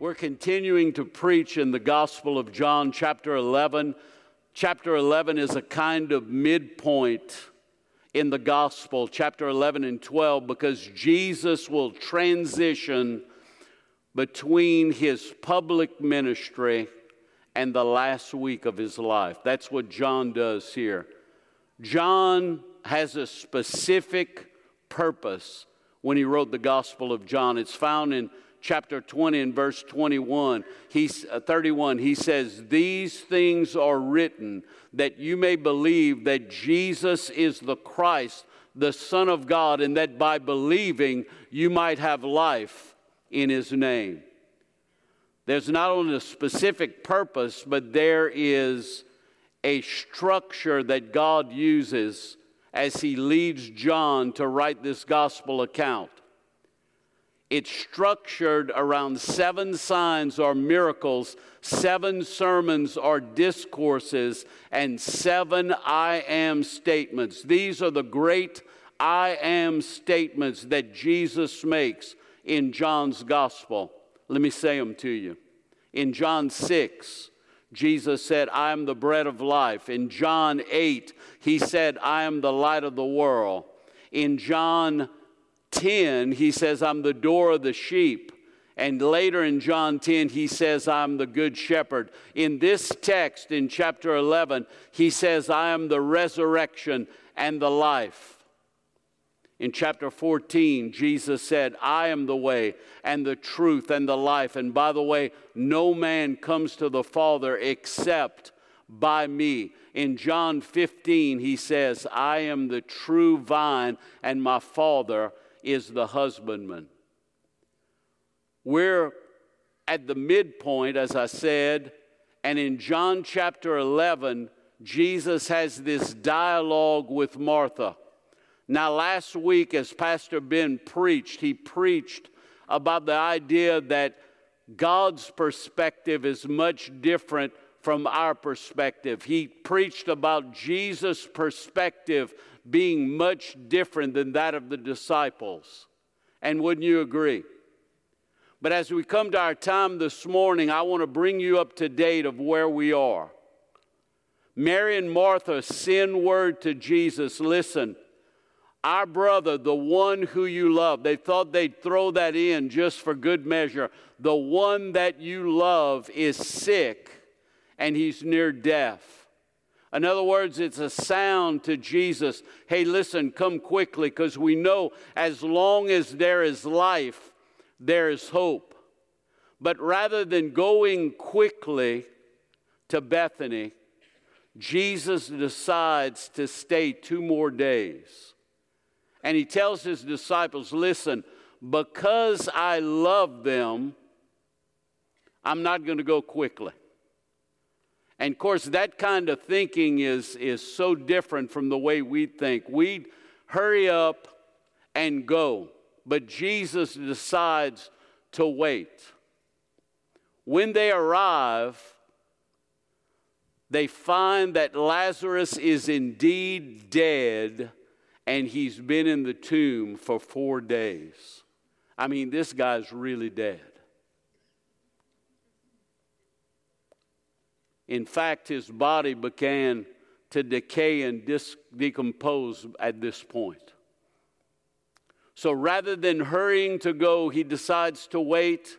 We're continuing to preach in the Gospel of John, chapter 11. Chapter 11 is a kind of midpoint in the Gospel, chapter 11 and 12, because Jesus will transition between his public ministry and the last week of his life. That's what John does here. John has a specific purpose when he wrote the Gospel of John. It's found in chapter 20 and verse 21, he's, uh, 31, he says, These things are written that you may believe that Jesus is the Christ, the Son of God, and that by believing you might have life in his name. There's not only a specific purpose, but there is a structure that God uses as he leads John to write this gospel account. It's structured around seven signs or miracles, seven sermons or discourses, and seven I am statements. These are the great I am statements that Jesus makes in John's gospel. Let me say them to you. In John 6, Jesus said, I am the bread of life. In John 8, he said, I am the light of the world. In John 10, he says, I'm the door of the sheep. And later in John 10, he says, I'm the good shepherd. In this text, in chapter 11, he says, I am the resurrection and the life. In chapter 14, Jesus said, I am the way and the truth and the life. And by the way, no man comes to the Father except by me. In John 15, he says, I am the true vine, and my Father is the husbandman. We're at the midpoint, as I said, and in John chapter 11, Jesus has this dialogue with Martha. Now, last week, as Pastor Ben preached, he preached about the idea that God's perspective is much different from our perspective. He preached about Jesus' perspective being much different than that of the disciples. And wouldn't you agree? But as we come to our time this morning, I want to bring you up to date of where we are. Mary and Martha send word to Jesus listen, our brother, the one who you love, they thought they'd throw that in just for good measure. The one that you love is sick and he's near death. In other words, it's a sound to Jesus hey, listen, come quickly, because we know as long as there is life, there is hope. But rather than going quickly to Bethany, Jesus decides to stay two more days. And he tells his disciples, listen, because I love them, I'm not going to go quickly. And of course, that kind of thinking is, is so different from the way we think. We hurry up and go, but Jesus decides to wait. When they arrive, they find that Lazarus is indeed dead and he's been in the tomb for four days. I mean, this guy's really dead. In fact, his body began to decay and dis- decompose at this point. So rather than hurrying to go, he decides to wait.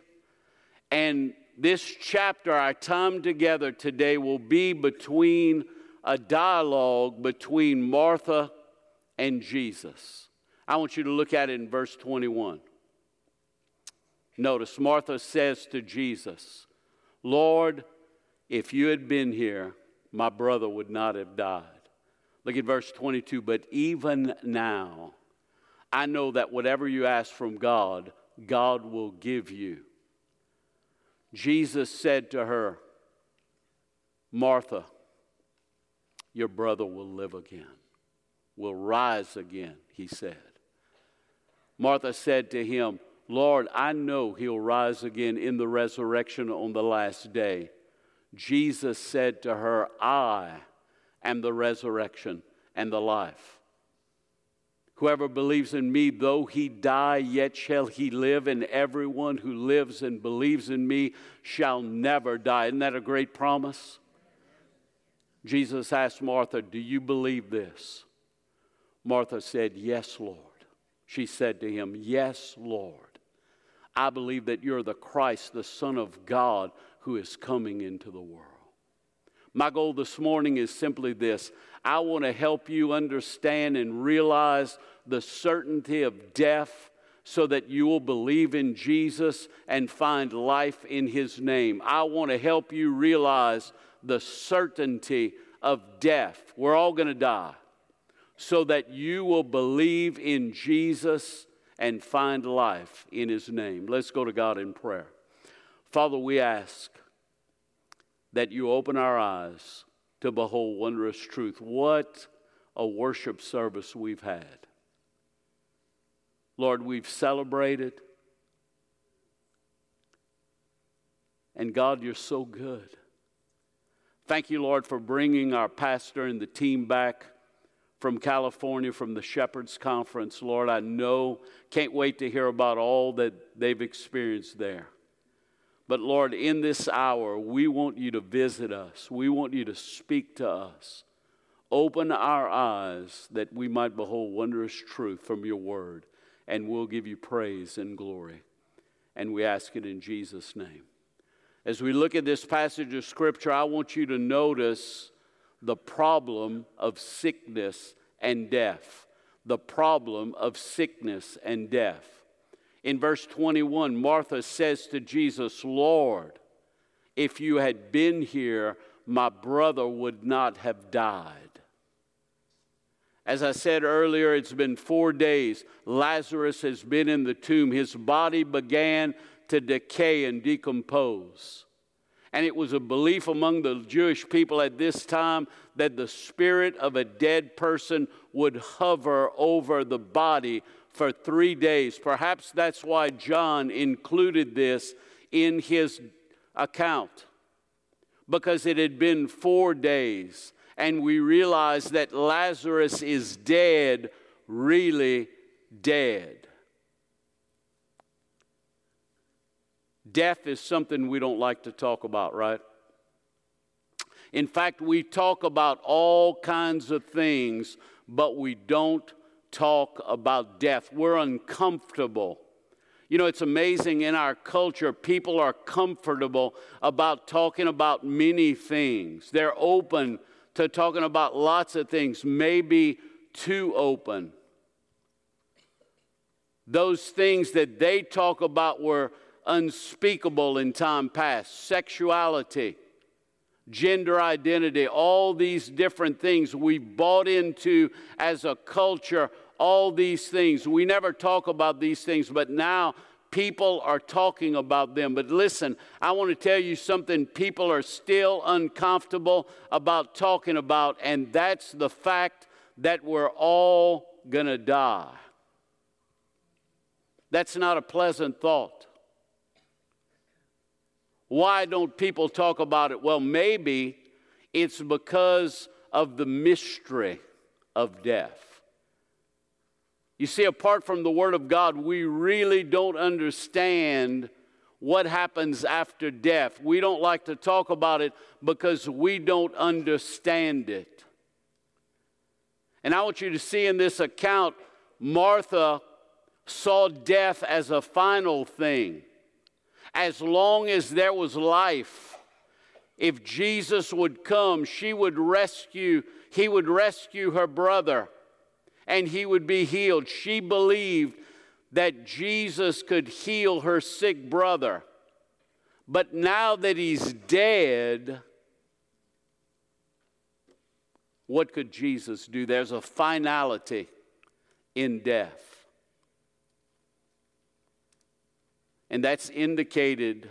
And this chapter, our time together today, will be between a dialogue between Martha and Jesus. I want you to look at it in verse 21. Notice Martha says to Jesus, Lord, if you had been here, my brother would not have died. Look at verse 22. But even now, I know that whatever you ask from God, God will give you. Jesus said to her, Martha, your brother will live again, will rise again, he said. Martha said to him, Lord, I know he'll rise again in the resurrection on the last day. Jesus said to her, I am the resurrection and the life. Whoever believes in me, though he die, yet shall he live, and everyone who lives and believes in me shall never die. Isn't that a great promise? Jesus asked Martha, Do you believe this? Martha said, Yes, Lord. She said to him, Yes, Lord. I believe that you're the Christ, the Son of God, who is coming into the world. My goal this morning is simply this I want to help you understand and realize the certainty of death so that you will believe in Jesus and find life in His name. I want to help you realize the certainty of death. We're all going to die. So that you will believe in Jesus and find life in His name. Let's go to God in prayer. Father, we ask that you open our eyes to behold wondrous truth. What a worship service we've had. Lord, we've celebrated. And God, you're so good. Thank you, Lord, for bringing our pastor and the team back from California from the Shepherds Conference. Lord, I know, can't wait to hear about all that they've experienced there. But Lord, in this hour, we want you to visit us. We want you to speak to us. Open our eyes that we might behold wondrous truth from your word, and we'll give you praise and glory. And we ask it in Jesus' name. As we look at this passage of Scripture, I want you to notice the problem of sickness and death. The problem of sickness and death. In verse 21, Martha says to Jesus, Lord, if you had been here, my brother would not have died. As I said earlier, it's been four days. Lazarus has been in the tomb. His body began to decay and decompose. And it was a belief among the Jewish people at this time that the spirit of a dead person would hover over the body for three days. Perhaps that's why John included this in his account, because it had been four days, and we realize that Lazarus is dead, really dead. Death is something we don't like to talk about, right? In fact, we talk about all kinds of things, but we don't talk about death. We're uncomfortable. You know, it's amazing in our culture, people are comfortable about talking about many things. They're open to talking about lots of things, maybe too open. Those things that they talk about were unspeakable in time past sexuality, gender identity, all these different things we bought into as a culture, all these things. We never talk about these things, but now people are talking about them. But listen, I want to tell you something people are still uncomfortable about talking about, and that's the fact that we're all going to die. That's not a pleasant thought. Why don't people talk about it? Well, maybe it's because of the mystery of death. You see, apart from the Word of God, we really don't understand what happens after death. We don't like to talk about it because we don't understand it. And I want you to see in this account, Martha saw death as a final thing as long as there was life, if Jesus would come, she would rescue, he would rescue her brother and he would be healed. She believed that Jesus could heal her sick brother. But now that he's dead, what could Jesus do? There's a finality in death. And that's indicated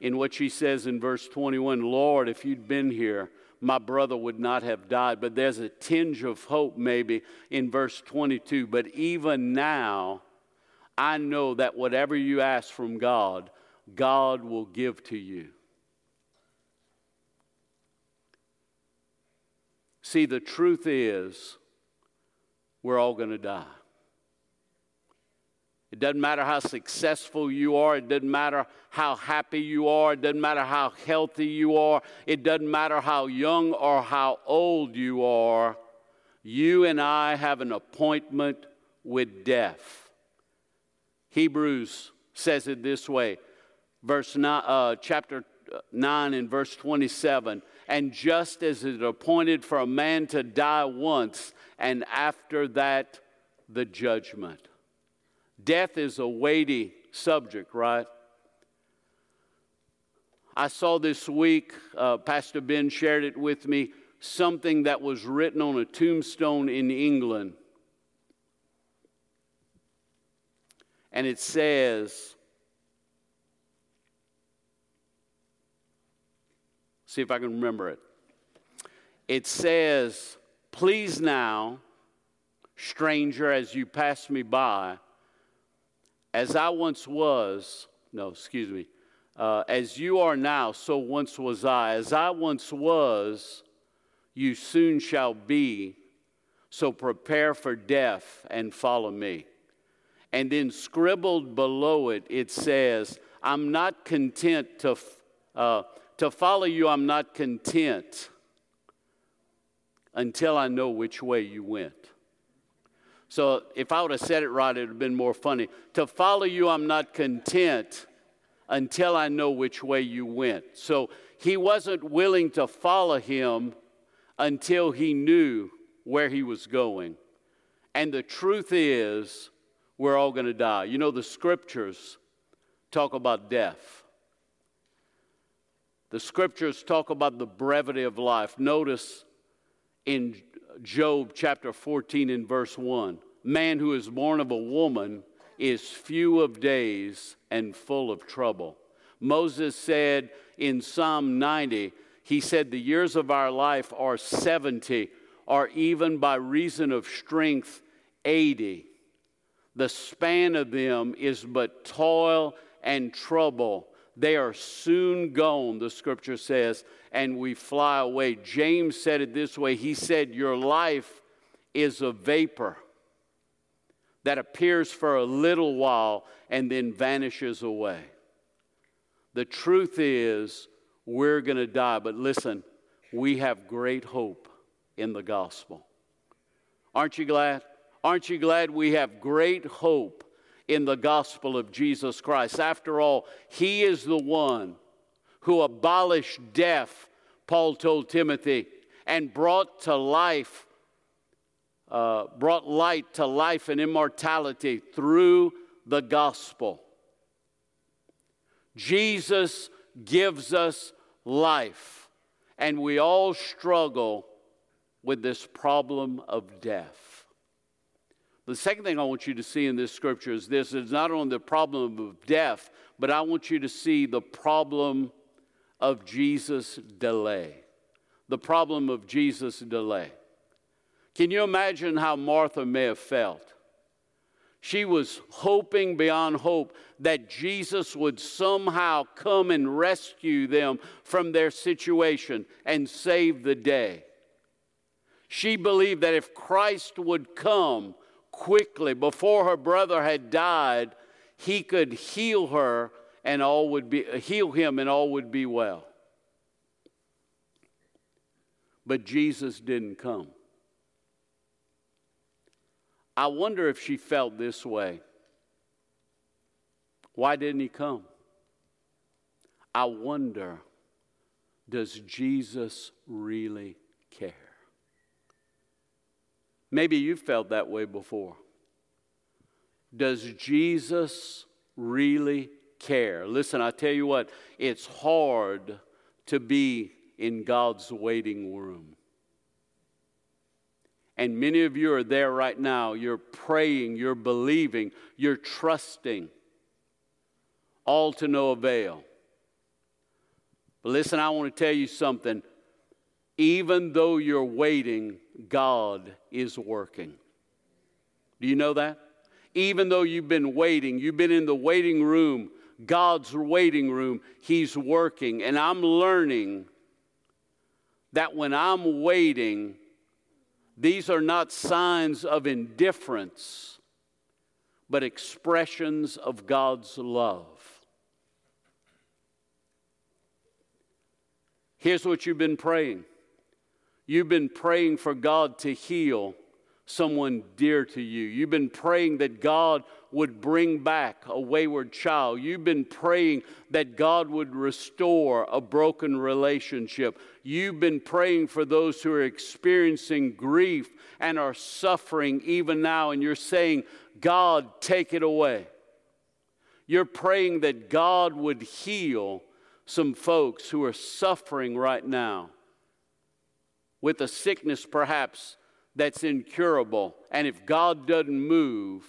in what she says in verse 21 Lord, if you'd been here, my brother would not have died. But there's a tinge of hope maybe in verse 22. But even now, I know that whatever you ask from God, God will give to you. See, the truth is, we're all going to die. It doesn't matter how successful you are. It doesn't matter how happy you are. It doesn't matter how healthy you are. It doesn't matter how young or how old you are. You and I have an appointment with death. Hebrews says it this way, verse nine, uh, chapter 9 and verse 27. And just as it appointed for a man to die once, and after that, the judgment. Death is a weighty subject, right? I saw this week, uh, Pastor Ben shared it with me, something that was written on a tombstone in England. And it says, see if I can remember it. It says, Please now, stranger, as you pass me by, as I once was, no, excuse me, uh, as you are now, so once was I. As I once was, you soon shall be. So prepare for death and follow me. And then scribbled below it, it says, I'm not content to, uh, to follow you, I'm not content until I know which way you went. So if I would have said it right, it would have been more funny. To follow you, I'm not content until I know which way you went. So he wasn't willing to follow him until he knew where he was going. And the truth is, we're all going to die. You know, the scriptures talk about death. The scriptures talk about the brevity of life. Notice in Job chapter 14 and verse 1 Man who is born of a woman is few of days and full of trouble. Moses said in Psalm 90, he said, The years of our life are 70, or even by reason of strength, 80. The span of them is but toil and trouble. They are soon gone, the scripture says, and we fly away. James said it this way He said, Your life is a vapor that appears for a little while and then vanishes away. The truth is, we're going to die, but listen, we have great hope in the gospel. Aren't you glad? Aren't you glad we have great hope in the gospel of Jesus Christ. After all, He is the one who abolished death, Paul told Timothy, and brought to life, uh, brought light to life and immortality through the gospel. Jesus gives us life, and we all struggle with this problem of death. The second thing I want you to see in this scripture is this is not only the problem of death, but I want you to see the problem of Jesus' delay. The problem of Jesus' delay. Can you imagine how Martha may have felt? She was hoping beyond hope that Jesus would somehow come and rescue them from their situation and save the day. She believed that if Christ would come, quickly, before her brother had died, he could heal her and all would be heal him and all would be well. But Jesus didn't come. I wonder if she felt this way. Why didn't he come? I wonder, does Jesus really care? Maybe you felt that way before. Does Jesus really care? Listen, I tell you what, it's hard to be in God's waiting room. And many of you are there right now. You're praying, you're believing, you're trusting, all to no avail. But listen, I want to tell you something. Even though you're waiting, God is working. Do you know that? Even though you've been waiting, you've been in the waiting room, God's waiting room, He's working. And I'm learning that when I'm waiting, These are not signs of indifference, but expressions of God's love. Here's what you've been praying you've been praying for God to heal someone dear to you. You've been praying that God would bring back a wayward child. You've been praying that God would restore a broken relationship. You've been praying for those who are experiencing grief and are suffering even now, and you're saying, God, take it away. You're praying that God would heal some folks who are suffering right now with a sickness perhaps that's incurable. And if God doesn't move,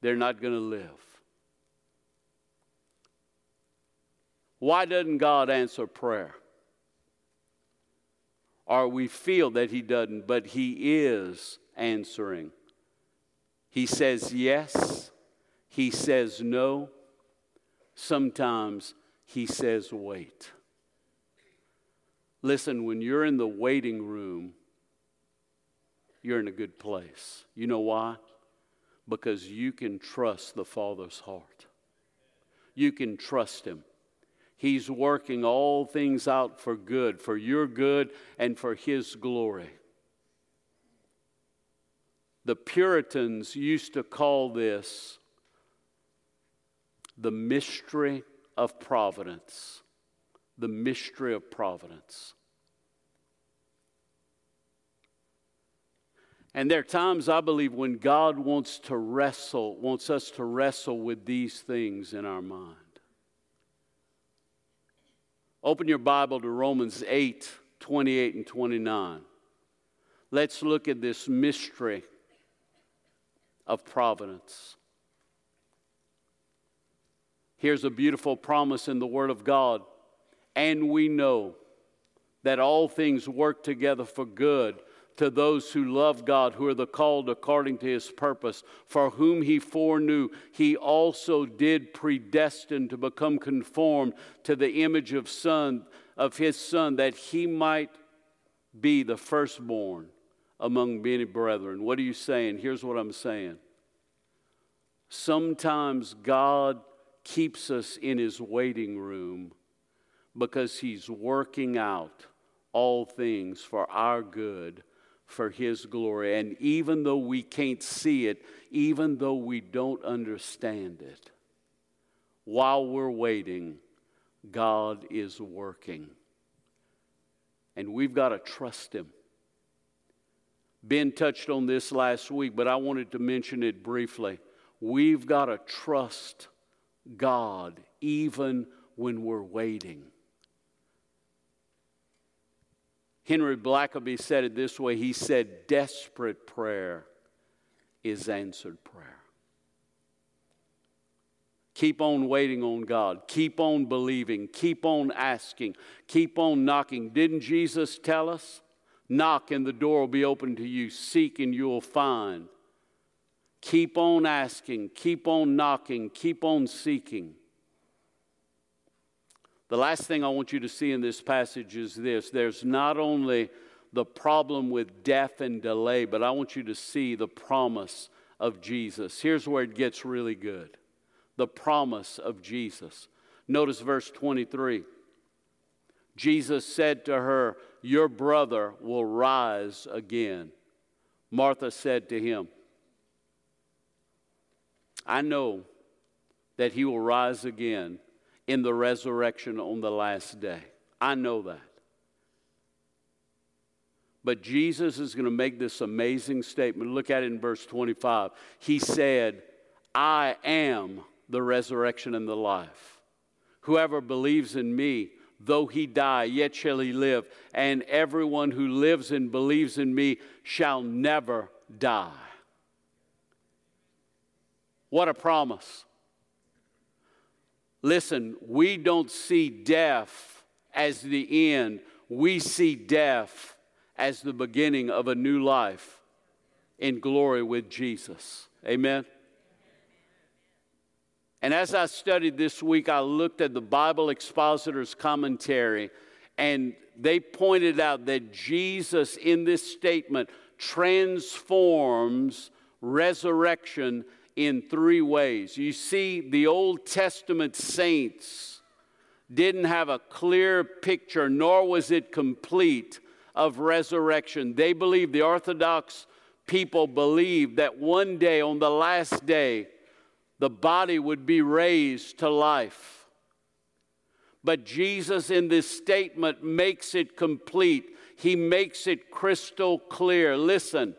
they're not going to live. Why doesn't God answer prayer? Or we feel that He doesn't, but He is answering. He says yes, He says no, sometimes He says wait. Listen, when you're in the waiting room, you're in a good place. You know why? Because you can trust the Father's heart. You can trust Him. He's working all things out for good, for your good and for His glory. The Puritans used to call this the mystery of providence. The mystery of providence. And there are times, I believe, when God wants to wrestle, wants us to wrestle with these things in our mind. Open your Bible to Romans 8 28 and 29. Let's look at this mystery of providence. Here's a beautiful promise in the Word of God. And we know that all things work together for good to those who love God, who are the called according to his purpose, for whom he foreknew, he also did predestine to become conformed to the image of son of his son, that he might be the firstborn among many brethren. What are you saying? Here's what I'm saying. Sometimes God keeps us in his waiting room because he's working out all things for our good for His glory. And even though we can't see it, even though we don't understand it, while we're waiting, God is working. And we've got to trust Him. Ben touched on this last week, but I wanted to mention it briefly. We've got to trust God even when we're waiting. Henry Blackaby said it this way he said, Desperate prayer is answered prayer. Keep on waiting on God. Keep on believing. Keep on asking. Keep on knocking. Didn't Jesus tell us? Knock and the door will be open to you. Seek and you'll find. Keep on asking. Keep on knocking. Keep on seeking. The last thing I want you to see in this passage is this there's not only the problem with death and delay, but I want you to see the promise of Jesus. Here's where it gets really good the promise of Jesus. Notice verse 23. Jesus said to her, Your brother will rise again. Martha said to him, I know that he will rise again in the resurrection on the last day. I know that. But Jesus is going to make this amazing statement. Look at it in verse 25. He said, I am the resurrection and the life. Whoever believes in me, though he die, yet shall he live. And everyone who lives and believes in me shall never die. What a promise. Listen, we don't see death as the end, we see death as the beginning of a new life in glory with Jesus. Amen. And as I studied this week, I looked at the Bible Expositor's commentary, And they pointed out that Jesus, in this statement, transforms resurrection in three ways. You see, the Old Testament saints didn't have a clear picture, nor was it complete, of resurrection. They believed, the Orthodox people believed, that one day, on the last day, the body would be raised to life. But Jesus, in this statement, makes it complete. He makes it crystal clear. Listen,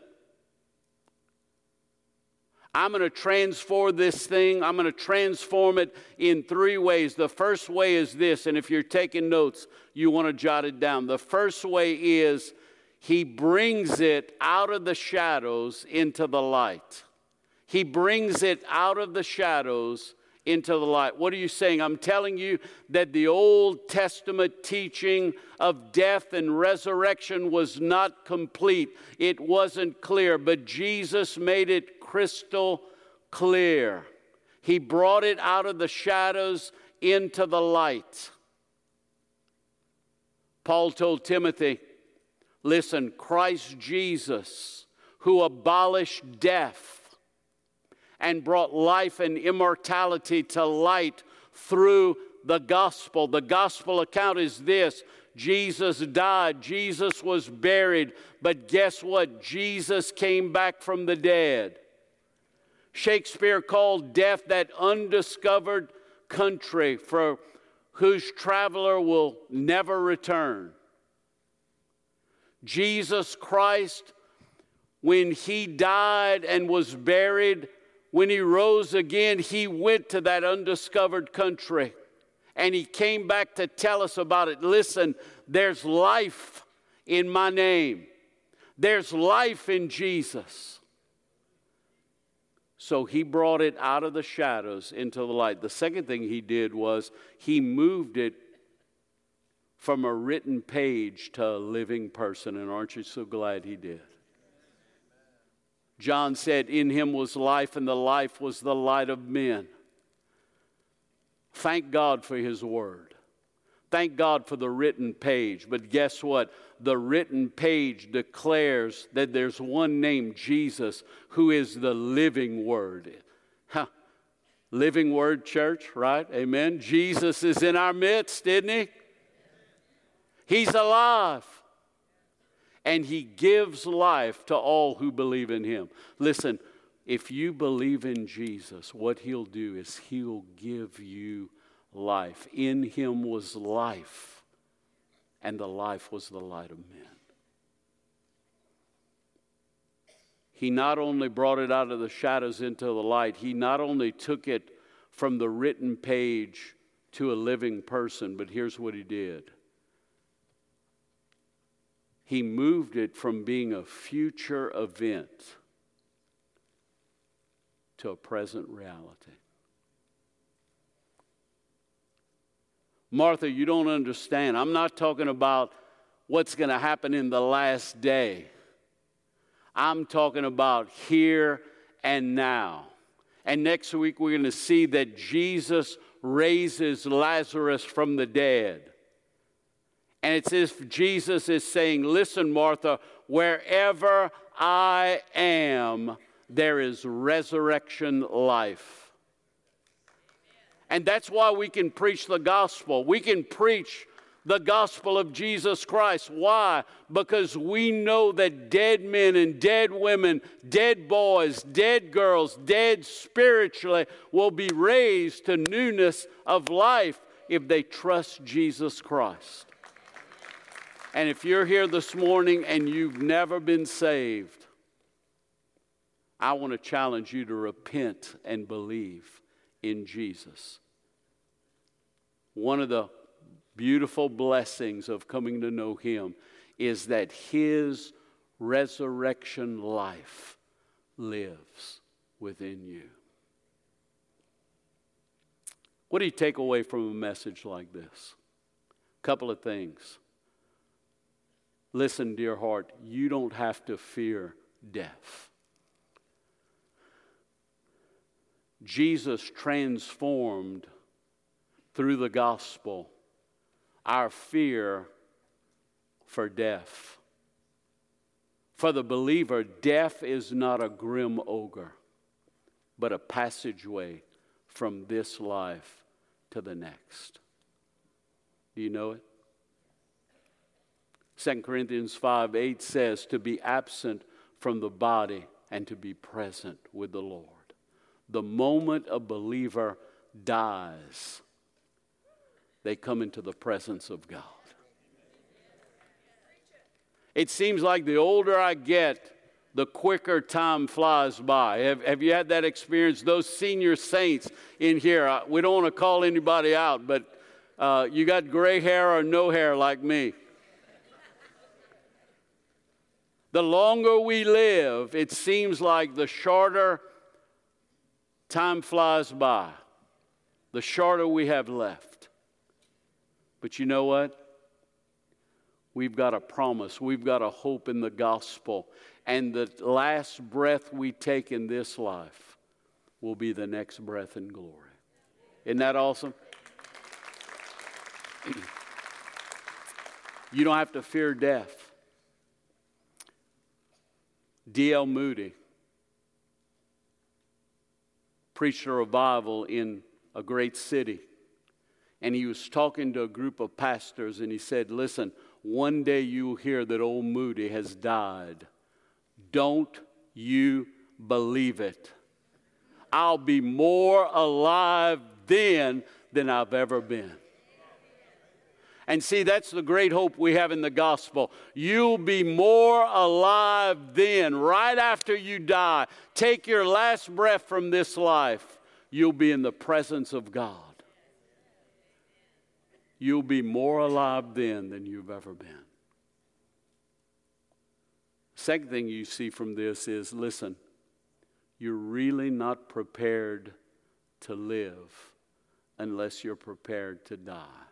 I'm going to transform this thing. I'm going to transform it in three ways. The first way is this, and if you're taking notes, you want to jot it down. The first way is He brings it out of the shadows into the light. He brings it out of the shadows into the light. What are you saying? I'm telling you that the Old Testament teaching of death and resurrection was not complete, it wasn't clear, but Jesus made it crystal clear. He brought it out of the shadows into the light. Paul told Timothy, Listen, Christ Jesus, who abolished death and brought life and immortality to light through the gospel. The gospel account is this Jesus died, Jesus was buried, but guess what? Jesus came back from the dead. Shakespeare called death that undiscovered country for whose traveler will never return. Jesus Christ, when he died and was buried, when he rose again, he went to that undiscovered country and he came back to tell us about it. Listen, there's life in my name, there's life in Jesus. So he brought it out of the shadows into the light. The second thing he did was he moved it from a written page to a living person. And aren't you so glad he did? John said, In him was life, and the life was the light of men. Thank God for his word. Thank God for the written page. But guess what? The written page declares that there's one named Jesus who is the living word. Huh. Living word, church, right? Amen. Jesus is in our midst, isn't he? He's alive and he gives life to all who believe in him. Listen, if you believe in Jesus, what he'll do is he'll give you life. In him was life, and the life was the light of men. He not only brought it out of the shadows into the light, he not only took it from the written page to a living person, but here's what he did he moved it from being a future event to a present reality. Martha, you don't understand. I'm not talking about what's going to happen in the last day. I'm talking about here and now. And next week, we're going to see that Jesus raises Lazarus from the dead. And it's as if Jesus is saying, Listen, Martha, wherever I am, there is resurrection life. And that's why we can preach the gospel. We can preach the gospel of Jesus Christ. Why? Because we know that dead men and dead women, dead boys, dead girls, dead spiritually will be raised to newness of life if they trust Jesus Christ. And if you're here this morning and you've never been saved, I want to challenge you to repent and believe in Jesus. One of the beautiful blessings of coming to know Him is that His resurrection life lives within you. What do you take away from a message like this? A couple of things. Listen, dear heart, you don't have to fear death. Jesus transformed through the gospel our fear for death. For the believer, death is not a grim ogre, but a passageway from this life to the next. Do you know it? 2 Corinthians 5 8 says, to be absent from the body and to be present with the Lord. The moment a believer dies, they come into the presence of God. It seems like the older I get, the quicker time flies by. Have, have you had that experience? Those senior saints in here, uh, we don't want to call anybody out, but uh, you got gray hair or no hair like me. The longer we live, it seems like the shorter time flies by, the shorter we have left. But you know what? We've got a promise, we've got a hope in the gospel. And the last breath we take in this life will be the next breath in glory. Isn't that awesome? you don't have to fear death. D.L. Moody preached a revival in a great city. And he was talking to a group of pastors, and he said, Listen, one day you'll hear that old Moody has died. Don't you believe it? I'll be more alive then than I've ever been. And see, that's the great hope we have in the gospel. You'll be more alive then, right after you die. Take your last breath from this life, you'll be in the presence of God. You'll be more alive then than you've ever been. Second thing you see from this is listen, you're really not prepared to live unless you're prepared to die.